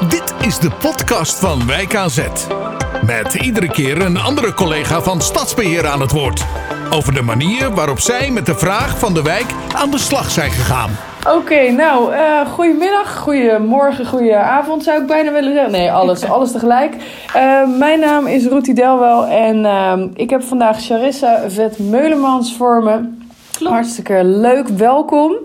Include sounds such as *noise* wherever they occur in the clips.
Dit is de podcast van Wijk aan Zet. Met iedere keer een andere collega van Stadsbeheer aan het woord. Over de manier waarop zij met de vraag van de wijk aan de slag zijn gegaan. Oké, nou, uh, goedemiddag, goedemorgen, goedenavond zou ik bijna willen zeggen. Nee, alles, *laughs* alles tegelijk. Uh, mijn naam is Ruti Delwel en uh, ik heb vandaag Charissa Vet-Meulemans voor me. Klopt. Hartstikke leuk, welkom.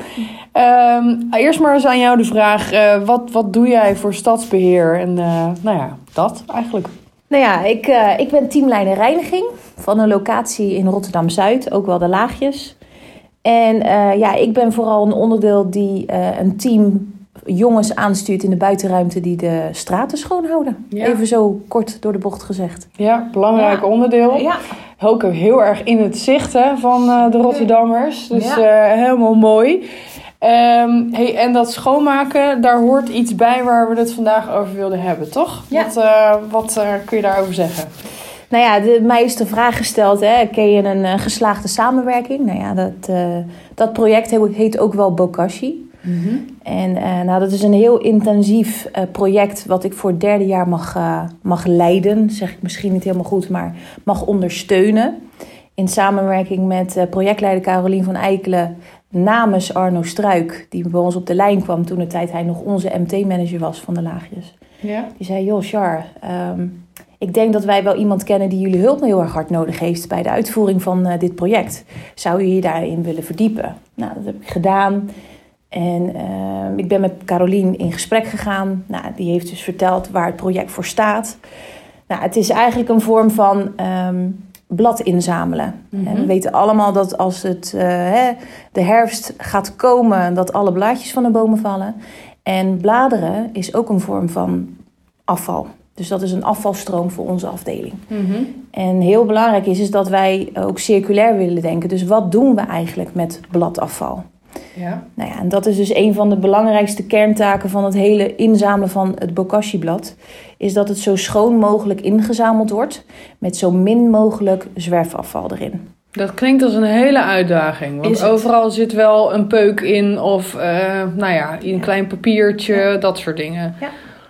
Um, eerst maar eens aan jou de vraag, uh, wat, wat doe jij voor stadsbeheer? En uh, nou ja, dat eigenlijk. Nou ja, ik, uh, ik ben teamleider reiniging van een locatie in Rotterdam-Zuid, ook wel de Laagjes. En ja, ik ben vooral een onderdeel die een team jongens aanstuurt in de buitenruimte die de straten schoonhouden. Ja. Even zo kort door de bocht gezegd. Ja, belangrijk ja. onderdeel. Ja. Ook heel erg in het zicht hè, van de Rotterdammers. Dus ja. uh, helemaal mooi. Um, hey, en dat schoonmaken, daar hoort iets bij waar we het vandaag over wilden hebben, toch? Ja. Wat, uh, wat kun je daarover zeggen? Nou ja, de, mij is de vraag gesteld, hè, ken je een uh, geslaagde samenwerking? Nou ja, dat, dat project heet ook wel Bokashi. Mm -hmm. En nou, dat is een heel intensief project wat ik voor het derde jaar mag, mag leiden. Zeg ik misschien niet helemaal goed, maar mag ondersteunen. In samenwerking met projectleider Carolien van Eikelen namens Arno Struik, die bij ons op de lijn kwam toen de tijd hij nog onze MT-manager was van de Laagjes. Ja. Die zei, joh Char, um, ik denk dat wij wel iemand kennen die jullie hulp heel erg hard nodig heeft bij de uitvoering van uh, dit project. Zou je je daarin willen verdiepen? Nou, dat heb ik gedaan. En uh, ik ben met Carolien in gesprek gegaan. Nou, die heeft dus verteld waar het project voor staat. Nou, het is eigenlijk een vorm van um, blad inzamelen. En we weten allemaal dat als het, uh, hè, de herfst gaat komen, dat alle blaadjes van de bomen vallen. En bladeren is ook een vorm van afval. Dus dat is een afvalstroom voor onze afdeling. Mm-hmm. En heel belangrijk is, is dat wij ook circulair willen denken. Dus wat doen we eigenlijk met bladafval? Ja. Nou ja, en dat is dus een van de belangrijkste kerntaken van het hele inzamelen van het bokashi-blad. Is dat het zo schoon mogelijk ingezameld wordt met zo min mogelijk zwerfafval erin. Dat klinkt als een hele uitdaging. Want overal zit wel een peuk in of uh, nou ja, een klein papiertje, ja. dat soort dingen. Ja.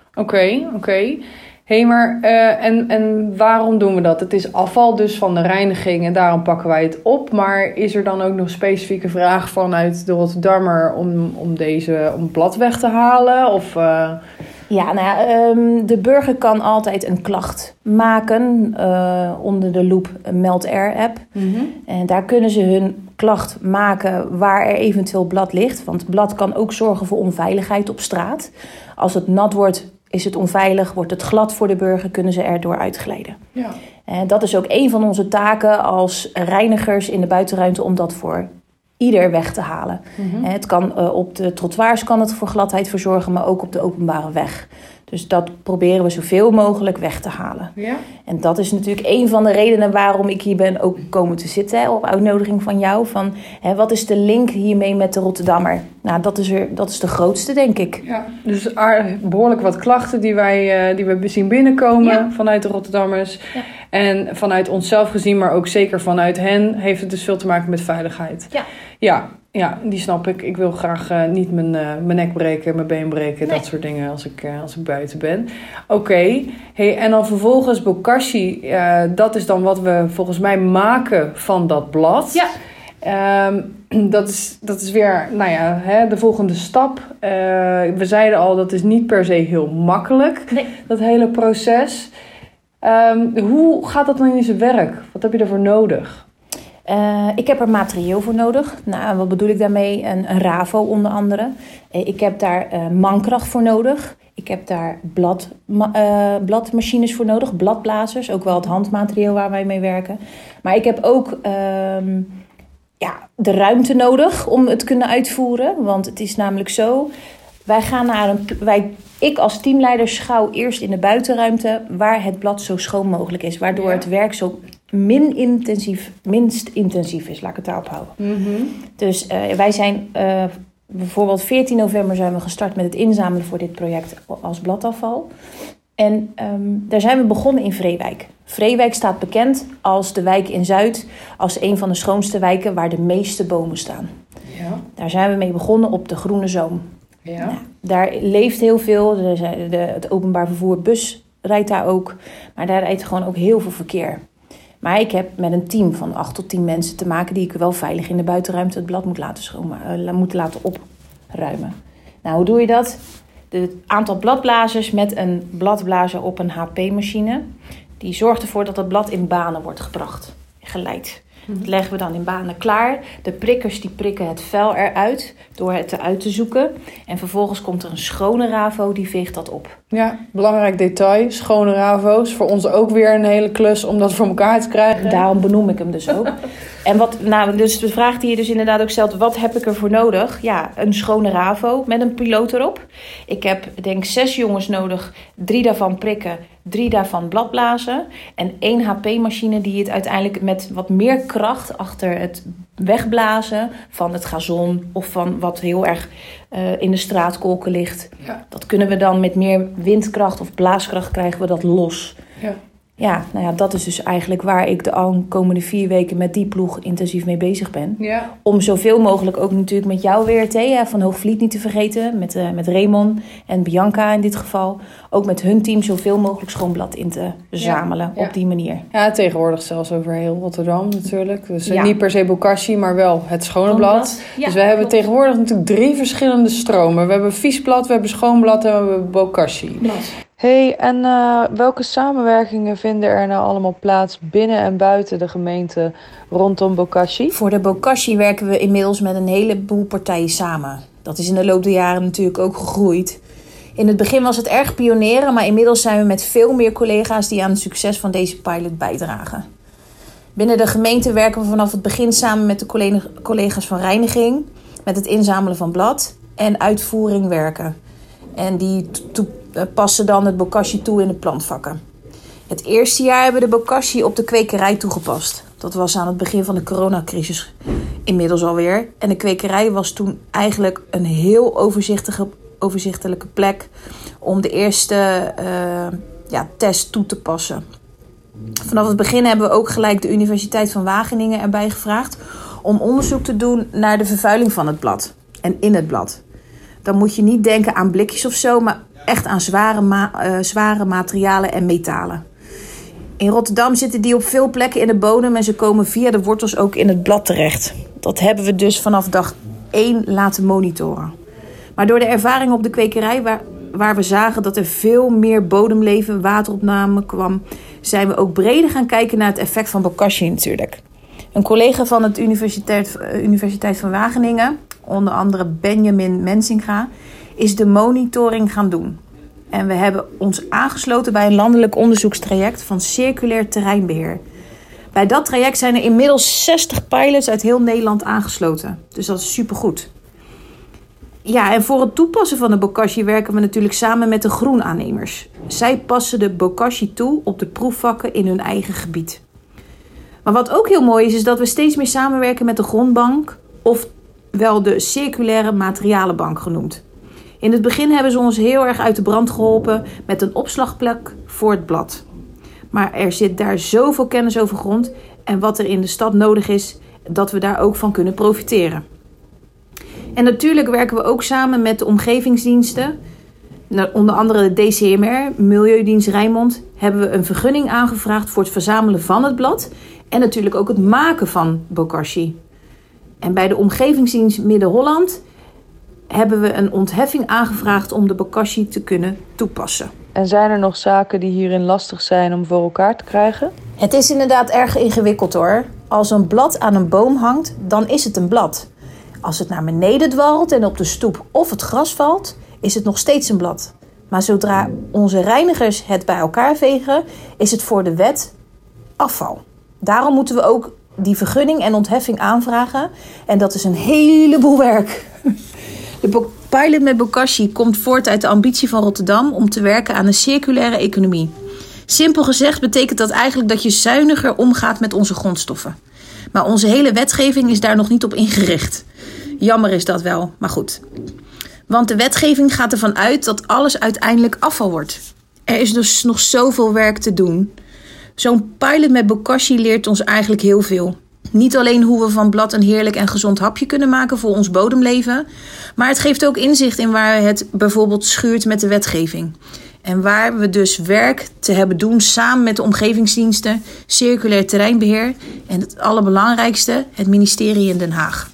Oké, okay, oké. Okay. Hé, hey, maar uh, en, en waarom doen we dat? Het is afval dus van de reiniging en daarom pakken wij het op. Maar is er dan ook nog specifieke vraag vanuit de Rotterdammer om, om deze om blad weg te halen? Of, uh... Ja, nou ja, um, de burger kan altijd een klacht maken uh, onder de loop Meld Air app. Mm -hmm. En daar kunnen ze hun klacht maken waar er eventueel blad ligt. Want blad kan ook zorgen voor onveiligheid op straat. Als het nat wordt, is het onveilig, wordt het glad voor de burger, kunnen ze erdoor uitglijden. Ja. En dat is ook een van onze taken als reinigers in de buitenruimte om dat voor ieder weg te halen. Mm-hmm. Het kan uh, op de trottoirs kan het voor gladheid verzorgen, maar ook op de openbare weg. Dus dat proberen we zoveel mogelijk weg te halen. Ja. En dat is natuurlijk een van de redenen waarom ik hier ben ook komen te zitten. Op uitnodiging van jou. Van, hè, wat is de link hiermee met de Rotterdammer? Nou, dat is, er, dat is de grootste, denk ik. Ja, dus behoorlijk wat klachten die wij, uh, die we zien binnenkomen ja. vanuit de Rotterdammers. Ja. En vanuit onszelf gezien, maar ook zeker vanuit hen, heeft het dus veel te maken met veiligheid. Ja. Ja, ja, die snap ik. Ik wil graag uh, niet mijn, uh, mijn nek breken, mijn been breken, nee. dat soort dingen als ik, uh, als ik buiten ben. Oké, okay. hey, en dan vervolgens Bokashi, dat is dan wat we volgens mij maken van dat blad. Ja. Um, dat, is, dat is weer, nou ja, hè, de volgende stap. we zeiden al, dat is niet per se heel makkelijk, nee. dat hele proces. Um, hoe gaat dat dan in zijn werk? Wat heb je ervoor nodig? Uh, ik heb er materieel voor nodig. Nou, wat bedoel ik daarmee? Een, een RAVO onder andere. Uh, ik heb daar uh, mankracht voor nodig. Ik heb daar blad, bladmachines voor nodig, bladblazers. Ook wel het handmateriaal waar wij mee werken. Maar ik heb ook ehm, ja, de ruimte nodig om het te kunnen uitvoeren. Want het is namelijk zo... Wij gaan naar een... Wij, ik als teamleider schouw eerst in de buitenruimte... waar het blad zo schoon mogelijk is. Waardoor het werk zo min intensief, minst intensief is, laat ik het daarop houden. Mm -hmm. Dus uh, wij zijn uh, bijvoorbeeld 14 november zijn we gestart met het inzamelen voor dit project als bladafval. En um, daar zijn we begonnen in Vreewijk. Vreewijk staat bekend als de wijk in Zuid, als een van de schoonste wijken waar de meeste bomen staan. Ja. Daar zijn we mee begonnen op de Groene Zoom. Ja. Nou, daar leeft heel veel. De, de, het openbaar vervoer bus rijdt daar ook. Maar daar rijdt gewoon ook heel veel verkeer. Maar ik heb met een team van acht tot tien mensen te maken die ik wel veilig in de buitenruimte het blad moet laten, uh, moet laten opruimen. Nou, hoe doe je dat? Het aantal bladblazers met een bladblazer op een HP-machine. Die zorgt ervoor dat het blad in banen wordt gebracht, geleid. Dat leggen we dan in banen klaar. De prikkers die prikken het vel eruit door het eruit te zoeken. En vervolgens komt er een schone ravo die veegt dat op. Ja, belangrijk detail. Schone ravo's. Voor ons ook weer een hele klus om dat voor elkaar te krijgen. Daarom benoem ik hem dus ook. *laughs* en wat, nou, dus de vraag die je dus inderdaad ook stelt, wat heb ik ervoor nodig? Ja, een schone ravo met een piloot erop. Ik heb denk zes jongens nodig, drie daarvan prikken drie daarvan bladblazen en één HP-machine die het uiteindelijk met wat meer kracht achter het wegblazen van het gazon of van wat heel erg uh, in de straatkolken ligt. Ja. Dat kunnen we dan met meer windkracht of blaaskracht krijgen we dat los. Ja ja, nou ja, dat is dus eigenlijk waar ik de komende vier weken met die ploeg intensief mee bezig ben. Ja. Om zoveel mogelijk ook natuurlijk met jou weer, Thea van Hoogvliet niet te vergeten. Met, uh, met Raymond en Bianca in dit geval. Ook met hun team zoveel mogelijk schoonblad in te zamelen op die manier. Ja, tegenwoordig zelfs over heel Rotterdam natuurlijk. Dus eh, niet per se Bokashi, maar wel het schone blad. dus we hebben tegenwoordig natuurlijk drie verschillende stromen. We hebben vies blad, we hebben schoonblad en we hebben Bokashi hey, en uh, welke samenwerkingen vinden er nou allemaal plaats binnen en buiten de gemeente rondom Bokashi? Voor de Bokashi werken we inmiddels met een heleboel partijen samen. Dat is in de loop der jaren natuurlijk ook gegroeid. In het begin was het erg pionieren, maar inmiddels zijn we met veel meer collega's die aan het succes van deze pilot bijdragen. Binnen de gemeente werken we vanaf het begin samen met de collega's van reiniging, met het inzamelen van blad en uitvoering werken. En die eh, passen dan het bokashi toe in de plantvakken. Het eerste jaar hebben we de bokashi op de kwekerij toegepast. Dat was aan het begin van de coronacrisis inmiddels alweer. En de kwekerij was toen eigenlijk een heel overzichtige, overzichtelijke plek om de eerste uh, ja, test toe te passen. Vanaf het begin hebben we ook gelijk de Universiteit van Wageningen erbij gevraagd om onderzoek te doen naar de vervuiling van het blad en in het blad. Dan moet je niet denken aan blikjes of zo, maar echt aan zware, uh, zware materialen en metalen. In Rotterdam zitten die op veel plekken in de bodem en ze komen via de wortels ook in het blad terecht. Dat hebben we dus vanaf dag 1 laten monitoren. Maar door de ervaring op de kwekerij, waar, waar we zagen dat er veel meer bodemleven, wateropname kwam, zijn we ook breder gaan kijken naar het effect van bokashi natuurlijk. Een collega van het Universiteit, eh, Universiteit van Wageningen, onder andere Benjamin Mensinga, is de monitoring gaan doen. En we hebben ons aangesloten bij een landelijk onderzoekstraject van circulair terreinbeheer. Bij dat traject zijn er inmiddels 60 pilots uit heel Nederland aangesloten. Dus dat is supergoed. Ja, en voor het toepassen van de bokashi werken we natuurlijk samen met de groenaannemers. Zij passen de bokashi toe op de proefvakken in hun eigen gebied. Maar wat ook heel mooi is, is dat we steeds meer samenwerken met de grondbank, of wel de circulaire materialenbank genoemd. In het begin hebben ze ons heel erg uit de brand geholpen met een opslagplek voor het blad. Maar er zit daar zoveel kennis over grond en wat er in de stad nodig is, dat we daar ook van kunnen profiteren. En natuurlijk werken we ook samen met de omgevingsdiensten. Nou, onder andere de DCMR, Milieudienst Rijnmond, hebben we een vergunning aangevraagd voor het verzamelen van het blad en natuurlijk ook het maken van bokashi. En bij de omgevingsdienst Midden-Holland hebben we een ontheffing aangevraagd om de bokashi te kunnen toepassen. En zijn er nog zaken die hierin lastig zijn om voor elkaar te krijgen? Het is inderdaad erg ingewikkeld hoor. Als een blad aan een boom hangt, dan is het een blad. Als het naar beneden dwalt en op de stoep of het gras valt, is het nog steeds een blad. Maar zodra onze reinigers het bij elkaar vegen, is het voor de wet afval. Daarom moeten we ook die vergunning en ontheffing aanvragen. En dat is een heleboel werk. *laughs* De pilot met Bokashi komt voort uit de ambitie van Rotterdam om te werken aan een circulaire economie. Simpel gezegd betekent dat eigenlijk dat je zuiniger omgaat met onze grondstoffen. Maar onze hele wetgeving is daar nog niet op ingericht. Jammer is dat wel, maar goed. Want de wetgeving gaat ervan uit dat alles uiteindelijk afval wordt. Er is dus nog zoveel werk te doen. Zo'n pilot met Bokashi leert ons eigenlijk heel veel. Niet alleen hoe we van blad een heerlijk en gezond hapje kunnen maken voor ons bodemleven, maar het geeft ook inzicht in waar het bijvoorbeeld schuurt met de wetgeving. En waar we dus werk te hebben doen samen met de omgevingsdiensten, circulair terreinbeheer en het allerbelangrijkste, het ministerie in Den Haag.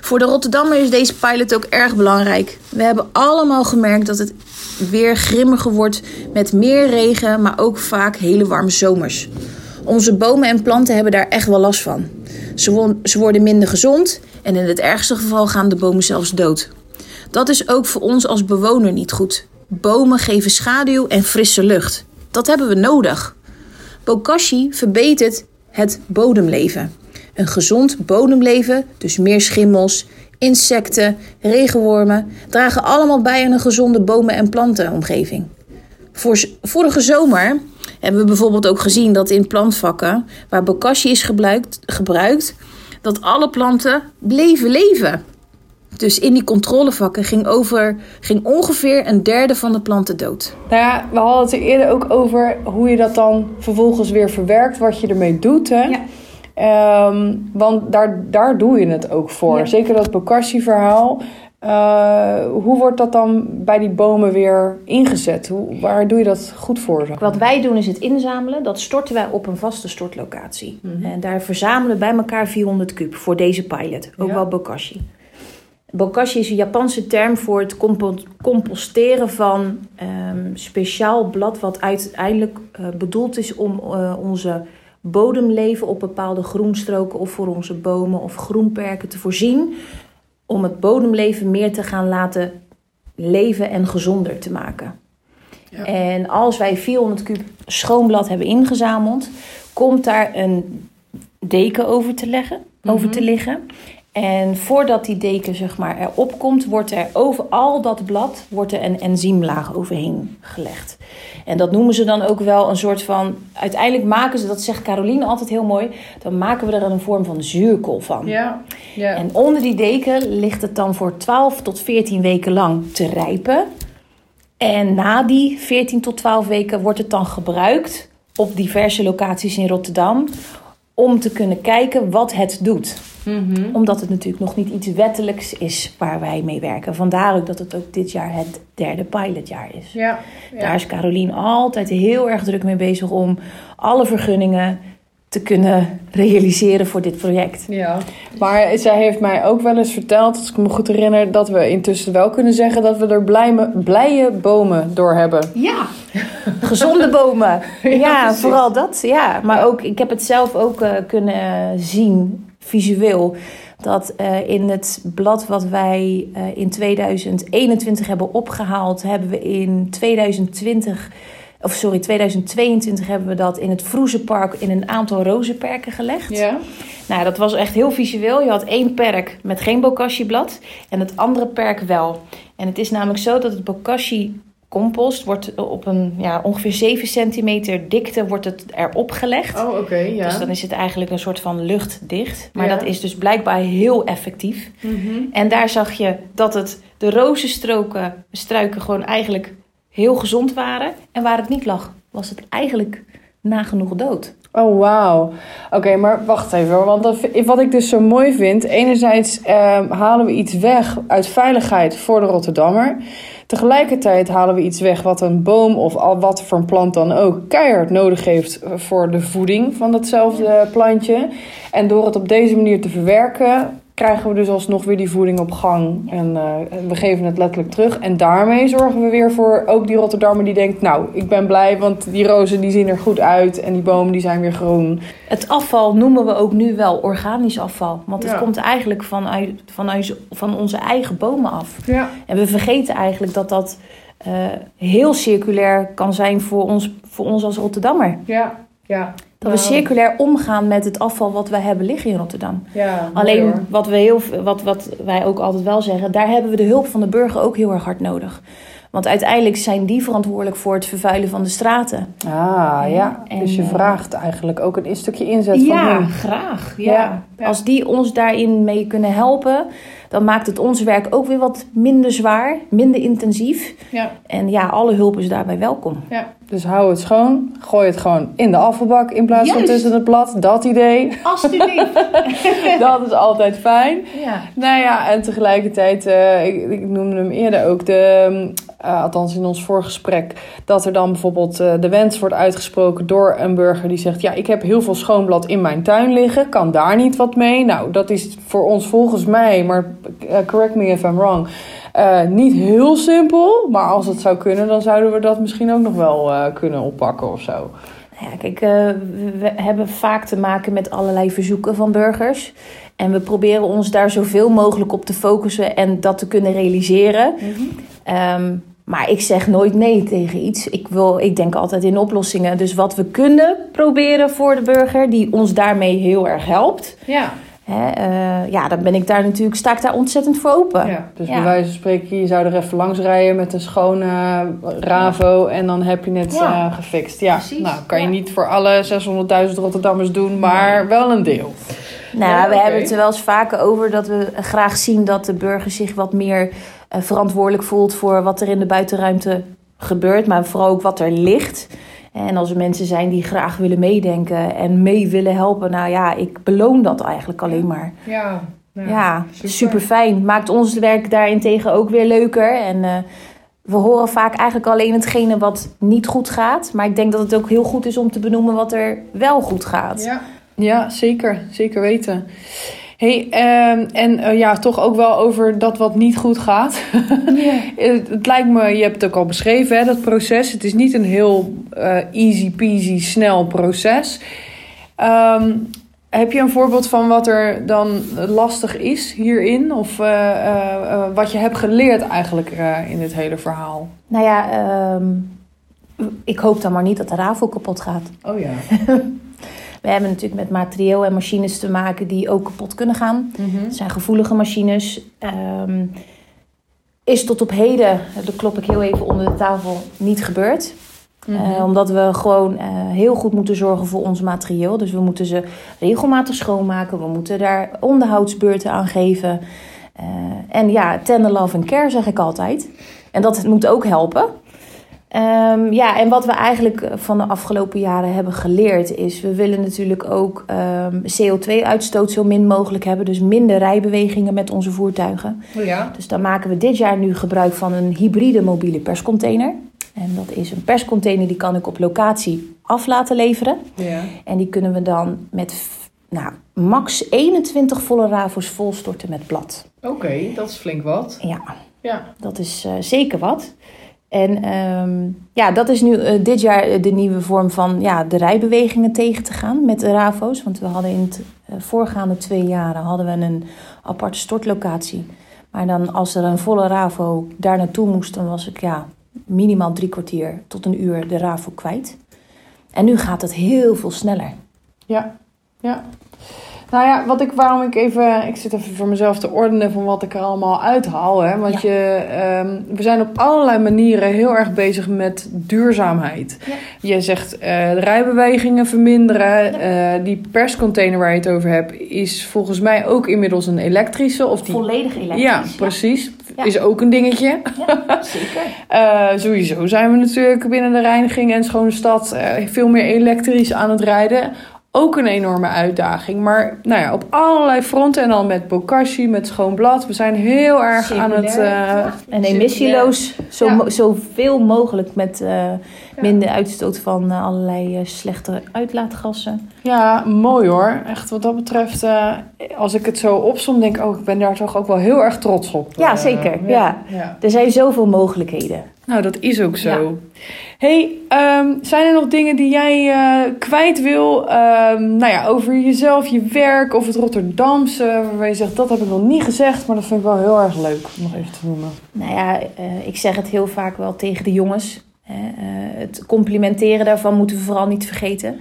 Voor de Rotterdammer is deze pilot ook erg belangrijk. We hebben allemaal gemerkt dat het weer grimmiger wordt met meer regen, maar ook vaak hele warme zomers. Onze bomen en planten hebben daar echt wel last van. Ze worden minder gezond en in het ergste geval gaan de bomen zelfs dood. Dat is ook voor ons als bewoner niet goed. Bomen geven schaduw en frisse lucht. Dat hebben we nodig. Bokashi verbetert het bodemleven. Een gezond bodemleven, dus meer schimmels, insecten, regenwormen, dragen allemaal bij aan een gezonde bomen- en plantenomgeving. Voor, vorige zomer hebben we bijvoorbeeld ook gezien dat in plantvakken waar bokashi is gebruikt, gebruikt, dat alle planten bleven leven. Dus in die controlevakken ging, over, ging ongeveer een derde van de planten dood. Nou ja, we hadden het er eerder ook over hoe je dat dan vervolgens weer verwerkt, wat je ermee doet. Hè? Ja. Ehm, want daar, daar doe je het ook voor. Zeker dat Bokashi-verhaal. Uh, hoe wordt dat dan bij die bomen weer ingezet? Hoe, waar doe je dat goed voor? Wat wij doen is het inzamelen. Dat storten wij op een vaste stortlocatie. Mhm. En daar verzamelen we bij elkaar 400 kub voor deze pilot. Ook wel Bokashi. Bokashi is een Japanse term voor het composteren van um, speciaal blad... wat uiteindelijk uh, bedoeld is om uh, onze bodemleven op bepaalde groenstroken... of voor onze bomen of groenperken te voorzien om het bodemleven meer te gaan laten leven en gezonder te maken. Ja. En als wij 400 kub schoonblad hebben ingezameld, komt daar een deken over te, leggen, over te mhm. liggen. En voordat die deken zeg maar, erop komt, wordt er over al dat blad wordt er een enzymlaag overheen gelegd. En dat noemen ze dan ook wel een soort van. Uiteindelijk maken ze, dat zegt Caroline altijd heel mooi, dan maken we er een vorm van zuurkool van. Ja, ja. En onder die deken ligt het dan voor 12 tot 14 weken lang te rijpen. En na die 14 tot 12 weken wordt het dan gebruikt op diverse locaties in Rotterdam om te kunnen kijken wat het doet. Mhm. Omdat het natuurlijk nog niet iets wettelijks is waar wij mee werken. Vandaar ook dat het ook dit jaar het derde pilotjaar is. Ja, Daar is Carolien altijd heel erg druk mee bezig om alle vergunningen te kunnen realiseren voor dit project. Ja, maar zij heeft mij ook wel eens verteld, als ik me goed herinner, dat we intussen wel kunnen zeggen dat we er blije, blije bomen door hebben. Ja, gezonde bomen. *laughs* ja, vooral dat. Ja, maar ook, ik heb het zelf ook uh, kunnen zien visueel. Dat uh, in het blad wat wij uh, in 2021 hebben opgehaald, hebben we in 2020 of sorry, 2022 hebben we dat in het Vroezenpark in een aantal rozenperken gelegd. Ja. Nou, dat was echt heel visueel. Je had één perk met geen bokashi-blad en het andere perk wel. En het is namelijk zo dat het bokashi compost wordt op een ja, ongeveer 7 centimeter dikte wordt het erop gelegd. Oh, oké, ja. Dus dan is het eigenlijk een soort van luchtdicht. Maar dat is dus blijkbaar heel effectief. Mm -hmm. En daar zag je dat het de rozenstroken, struiken gewoon eigenlijk heel gezond waren. En waar het niet lag, was het eigenlijk nagenoeg dood. Oh, wauw. Oké, maar wacht even. Want wat ik dus zo mooi vind... enerzijds ehm, halen we iets weg uit veiligheid voor de Rotterdammer... Tegelijkertijd halen we iets weg wat een boom of al wat voor een plant dan ook keihard nodig heeft voor de voeding van datzelfde plantje. En door het op deze manier te verwerken, krijgen we dus alsnog weer die voeding op gang. En uh, we geven het letterlijk terug. En daarmee zorgen we weer voor ook die Rotterdammer die denkt... nou, ik ben blij, want die rozen die zien er goed uit... en die bomen die zijn weer groen. Het afval noemen we ook nu wel organisch afval. Want het komt eigenlijk vanuit, vanuit van onze eigen bomen af. Ja. En we vergeten eigenlijk dat dat uh, heel circulair kan zijn voor ons, voor ons als Rotterdammer. Ja, ja. Dat we circulair omgaan met het afval wat wij hebben liggen in Rotterdam. Ja, Alleen wat, we heel, wat, wat wij ook altijd wel zeggen, daar hebben we de hulp van de burger ook heel erg hard nodig. Want uiteindelijk zijn die verantwoordelijk voor het vervuilen van de straten. Ah ja, dus je vraagt eigenlijk ook een stukje inzet ja, van hen. Graag, ja, graag. Als die ons daarin mee kunnen helpen, dan maakt het ons werk ook weer wat minder zwaar, minder intensief. Ja. En ja, alle hulp is daarbij welkom. Ja. Dus hou het schoon, gooi het gewoon in de afvalbak in plaats van tussen het blad. Dat idee. Alsjeblieft. *laughs* dat is altijd fijn. Ja. Nou ja, en tegelijkertijd, uh, ik, ik, noemde hem eerder ook, de, uh, althans in ons voorgesprek, dat er dan bijvoorbeeld uh, de wens wordt uitgesproken door een burger die zegt: Ja, ik heb heel veel schoonblad in mijn tuin liggen, kan daar niet wat mee? Nou, dat is voor ons volgens mij, maar correct me if I'm wrong niet heel simpel, maar als het zou kunnen, dan zouden we dat misschien ook nog wel kunnen oppakken of zo. Ja, kijk, we hebben vaak te maken met allerlei verzoeken van burgers. En we proberen ons daar zoveel mogelijk op te focussen en dat te kunnen realiseren. Mm -hmm. um, maar ik zeg nooit nee tegen iets. Ik, wil, ik denk altijd in oplossingen. Dus wat we kunnen proberen voor de burger, die ons daarmee heel erg helpt. Ja. Hè, uh, ja, dan ben ik daar natuurlijk, sta ik daar ontzettend voor open. Ja, dus bij wijze van spreken, je zou er even langs rijden met een schone Ravo en dan heb je het ja. uh, gefixt. Ja, Precies. nou kan je niet voor alle 600.000 Rotterdammers doen, maar nee. wel een deel. Nou, ja, we okay. hebben het er wel eens vaker over dat we graag zien dat de burger zich wat meer uh, verantwoordelijk voelt voor wat er in de buitenruimte gebeurt, maar vooral ook wat er ligt. En als er mensen zijn die graag willen meedenken en mee willen helpen, nou ja, ik beloon dat eigenlijk alleen maar. Ja, ja, ja super. super. fijn. Maakt ons werk daarentegen ook weer leuker. En uh, we horen vaak eigenlijk alleen hetgene wat niet goed gaat. Maar ik denk dat het ook heel goed is om te benoemen wat er wel goed gaat. Ja, ja zeker. Zeker weten hey, um, en uh, ja, toch ook wel over dat wat niet goed gaat. *laughs* Yeah. het, het, lijkt me, je hebt het ook al beschreven, hè, dat proces. Het is niet een heel uh, easy peasy snel proces. Um, heb je een voorbeeld van wat er dan lastig is hierin? Of uh, wat je hebt geleerd eigenlijk in dit hele verhaal? Nou ja, um, ik hoop dan maar niet dat de RAVO kapot gaat. Oh ja. *laughs* We hebben natuurlijk met materieel en machines te maken die ook kapot kunnen gaan. Mm Het zijn gevoelige machines. Um, is tot op heden, dat klop ik heel even onder de tafel, niet gebeurd. Mm -hmm. uh, omdat we gewoon uh, heel goed moeten zorgen voor ons materieel. Dus we moeten ze regelmatig schoonmaken. We moeten daar onderhoudsbeurten aan geven. Uh, en ja, tender love en care zeg ik altijd. En dat moet ook helpen. Um, ja, en wat we eigenlijk van de afgelopen jaren hebben geleerd is... we willen natuurlijk ook um, CO2-uitstoot zo min mogelijk hebben. Dus minder rijbewegingen met onze voertuigen. Oh ja. Dus dan maken we dit jaar nu gebruik van een hybride mobiele perscontainer. En dat is een perscontainer die kan ik op locatie af laten leveren. Ja. En die kunnen we dan met nou, max 21 volle ravos volstorten met blad. Oké, okay, dat is flink wat. Ja, ja. dat is uh, zeker wat. En um, ja, dat is nu uh, dit jaar de nieuwe vorm van ja, de rijbewegingen tegen te gaan met de RAVO's. Want we hadden in het uh, voorgaande twee jaren hadden we een aparte stortlocatie. Maar dan als er een volle RAVO daar naartoe moest, dan was ik ja, minimaal drie kwartier tot een uur de RAVO kwijt. En nu gaat het heel veel sneller. Ja, ja. Nou ja, wat ik, waarom ik even, ik zit even voor mezelf te ordenen van wat ik er allemaal uithaal. Hè? Want ja. je, um, we zijn op allerlei manieren heel erg bezig met duurzaamheid. Ja. Je zegt uh, de rijbewegingen verminderen. Ja. Uh, die perscontainer waar je het over hebt, is volgens mij ook inmiddels een elektrische. Of die... Volledig elektrisch. Ja, precies. Is ook een dingetje. Ja, zeker. uh, *laughs* sowieso zijn we natuurlijk binnen de reiniging en schone stad veel meer elektrisch aan het rijden ook een enorme uitdaging. Maar nou ja, op allerlei fronten en dan met bokashi, met schoon blad. We zijn heel erg aan het... Uh, en emissieloos, zo, ja. zoveel mogelijk met uh, minder uitstoot van uh, allerlei slechte uitlaatgassen. Ja, mooi hoor. Echt wat dat betreft, als ik het zo opsom, denk ik... oh, ik ben daar toch ook wel heel erg trots op. Ja, zeker. Ja. ja. Er zijn zoveel mogelijkheden. Nou, dat is ook zo. hey, um, zijn er nog dingen die jij uh, kwijt wil? Um, nou ja, over jezelf, je werk of het Rotterdamse. Waar je zegt, dat heb ik nog niet gezegd. Maar dat vind ik wel heel erg leuk om nog even te noemen. Nou ja, ik zeg het heel vaak wel tegen de jongens. Uh, het complimenteren daarvan moeten we vooral niet vergeten.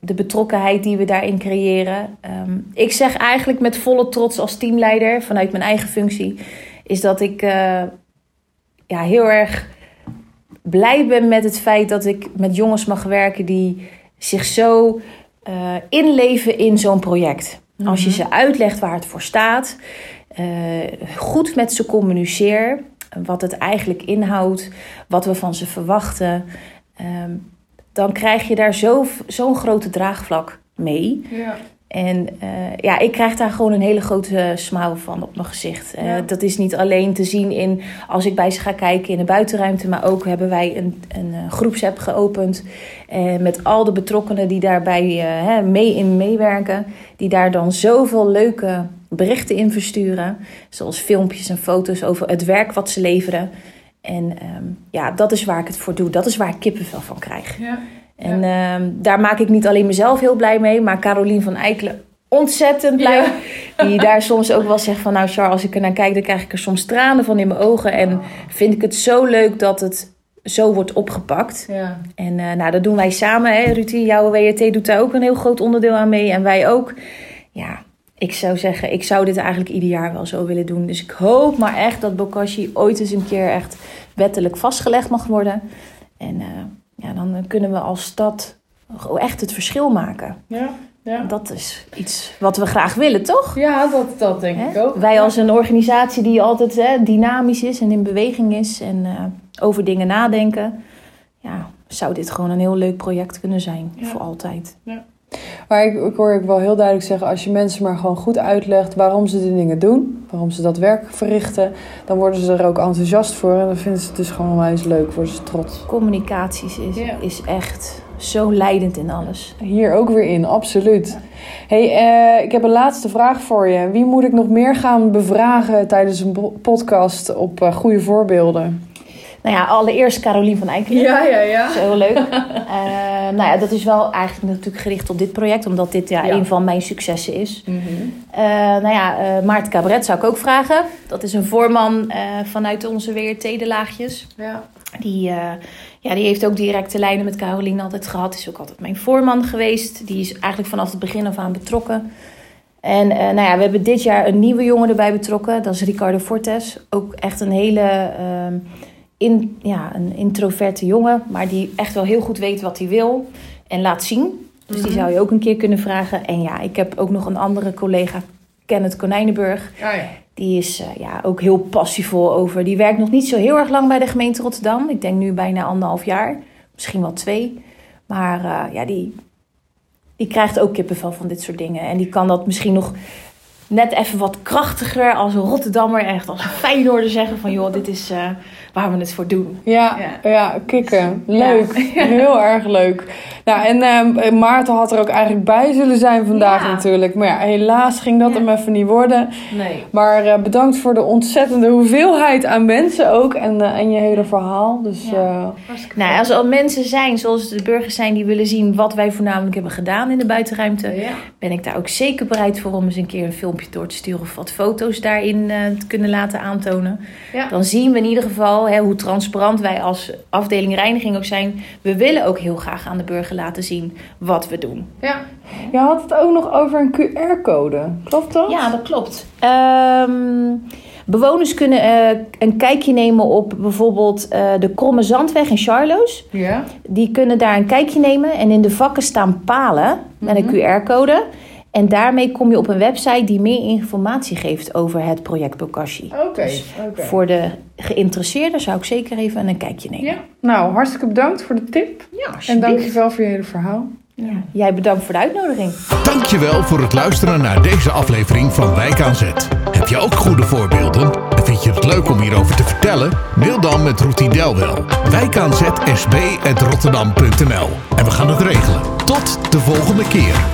De betrokkenheid die we daarin creëren. Um, ik zeg eigenlijk met volle trots als teamleider vanuit mijn eigen functie... is dat ik ja, heel erg blij ben met het feit dat ik met jongens mag werken die zich zo uh, inleven in zo'n project. Mm -hmm. Als je ze uitlegt waar het voor staat, goed met ze communiceer. Wat het eigenlijk inhoudt, wat we van ze verwachten. Ehm, dan krijg je daar zo'n grote draagvlak mee. Ja. En uh, ja, ik krijg daar gewoon een hele grote smile van op mijn gezicht. Uh, Dat is niet alleen te zien in als ik bij ze ga kijken in de buitenruimte, maar ook hebben wij een, een uh, groepsapp geopend. met al de betrokkenen die daarbij mee in meewerken. Die daar dan zoveel leuke berichten in versturen. Zoals filmpjes en foto's over het werk wat ze leveren. En um, ja, dat is waar ik het voor doe. Dat is waar ik kippenvel van krijg. Ja. En ja. uh, daar maak ik niet alleen mezelf heel blij mee, maar Carolien van Eikelen ontzettend blij. Die daar *laughs* soms ook wel zegt van... nou Char, als ik er naar kijk, dan krijg ik er soms tranen van in mijn ogen. En vind ik het zo leuk dat het zo wordt opgepakt. Ja. En uh, nou, dat doen wij samen. Hè? Ruti, jouw WRT doet daar ook een heel groot onderdeel aan mee. En wij ook. Ja, ik zou zeggen, ik zou dit eigenlijk ieder jaar wel zo willen doen. Dus ik hoop maar echt dat Bokashi ooit eens een keer echt wettelijk vastgelegd mag worden. En... Uh, ja, dan kunnen we als stad echt het verschil maken. Ja, ja. Dat is iets wat we graag willen, toch? Ja, dat, dat denk ik ook. Wij als een organisatie die altijd hè, dynamisch is en in beweging is en uh, over dingen nadenken, ja, zou dit gewoon een heel leuk project kunnen zijn voor altijd. Ja. Maar ik, ik hoor ik wel heel duidelijk zeggen, als je mensen maar gewoon goed uitlegt waarom ze die dingen doen, waarom ze dat werk verrichten, dan worden ze er ook enthousiast voor en dan vinden ze het dus gewoon wel eens leuk, worden ze trots. Communicaties is, is echt zo leidend in alles. Hier ook weer in, absoluut. hey, uh, ik heb een laatste vraag voor je. Wie moet ik nog meer gaan bevragen tijdens een podcast op uh, goede voorbeelden? Nou ja, allereerst Carolien van Eikelen. Ja, ja, ja. Dat is heel leuk. uh, *laughs* nou ja, dat is wel eigenlijk natuurlijk gericht op dit project, omdat dit ja, een van mijn successen is. Mm nou ja, uh, Maarten Cabaret zou ik ook vragen. Dat is een voorman vanuit onze WRT De Laagjes. Ja. Die, ja, die heeft ook directe lijnen met Carolien altijd gehad. Is ook altijd mijn voorman geweest. Die is eigenlijk vanaf het begin af aan betrokken. En nou ja, we hebben dit jaar een nieuwe jongen erbij betrokken. Dat is Ricardo Fortes. Ook echt een hele ehm, in, ja, een introverte jongen, maar die echt wel heel goed weet wat hij wil en laat zien. Dus die mhm. zou je ook een keer kunnen vragen. En ja, ik heb ook nog een andere collega, Kenneth Konijnenburg. Oh ja. Die is uh, ja, ook heel passievol over. Die werkt nog niet zo heel erg lang bij de gemeente Rotterdam. Ik denk nu bijna anderhalf jaar, misschien wel twee. Maar uh, ja, die, die krijgt ook kippenvel van dit soort dingen. En die kan dat misschien nog net even wat krachtiger als een Rotterdammer. Echt als een Feyenoorder zeggen van... joh, dit is uh, waar we het voor doen. Ja, ja. ja kicken. Leuk. *laughs* Heel erg leuk. Nou, en uh, Maarten had er ook eigenlijk bij zullen zijn vandaag natuurlijk. Maar ja, helaas ging dat hem even niet worden. Nee. Maar uh, bedankt voor de ontzettende hoeveelheid aan mensen ook. En, uh, en je hele verhaal. Dus, nou, als er al mensen zijn, zoals de burgers zijn... die willen zien wat wij voornamelijk hebben gedaan in de buitenruimte... ben ik daar ook zeker bereid voor om eens een keer een filmpje door te sturen... of wat foto's daarin te kunnen laten aantonen. Dan zien we in ieder geval hè, hoe transparant wij als afdeling reiniging ook zijn. We willen ook heel graag aan de burger laten zien wat we doen. Ja. Je had het ook nog over een QR-code. Klopt dat? Ja, dat klopt. Um, bewoners kunnen uh, een kijkje nemen op bijvoorbeeld uh, de Kromme Zandweg in Charloes. Ja. Die kunnen daar een kijkje nemen en in de vakken staan palen met een mhm. QR-code. En daarmee kom je op een website die meer informatie geeft over het project Bokashi. Oké. Dus voor de geïnteresseerden zou ik zeker even een kijkje nemen. Ja. Nou, hartstikke bedankt voor de tip. Ja, En dankjewel voor je hele verhaal. Ja. Jij bedankt voor de uitnodiging. Dankjewel voor het luisteren naar deze aflevering van Wijk aan Zet. Heb je ook goede voorbeelden? En vind je het leuk om hierover te vertellen? Mail dan met Ruti Delwel. Wijk aan Zet sb.rotterdam.nl En we gaan het regelen. Tot de volgende keer.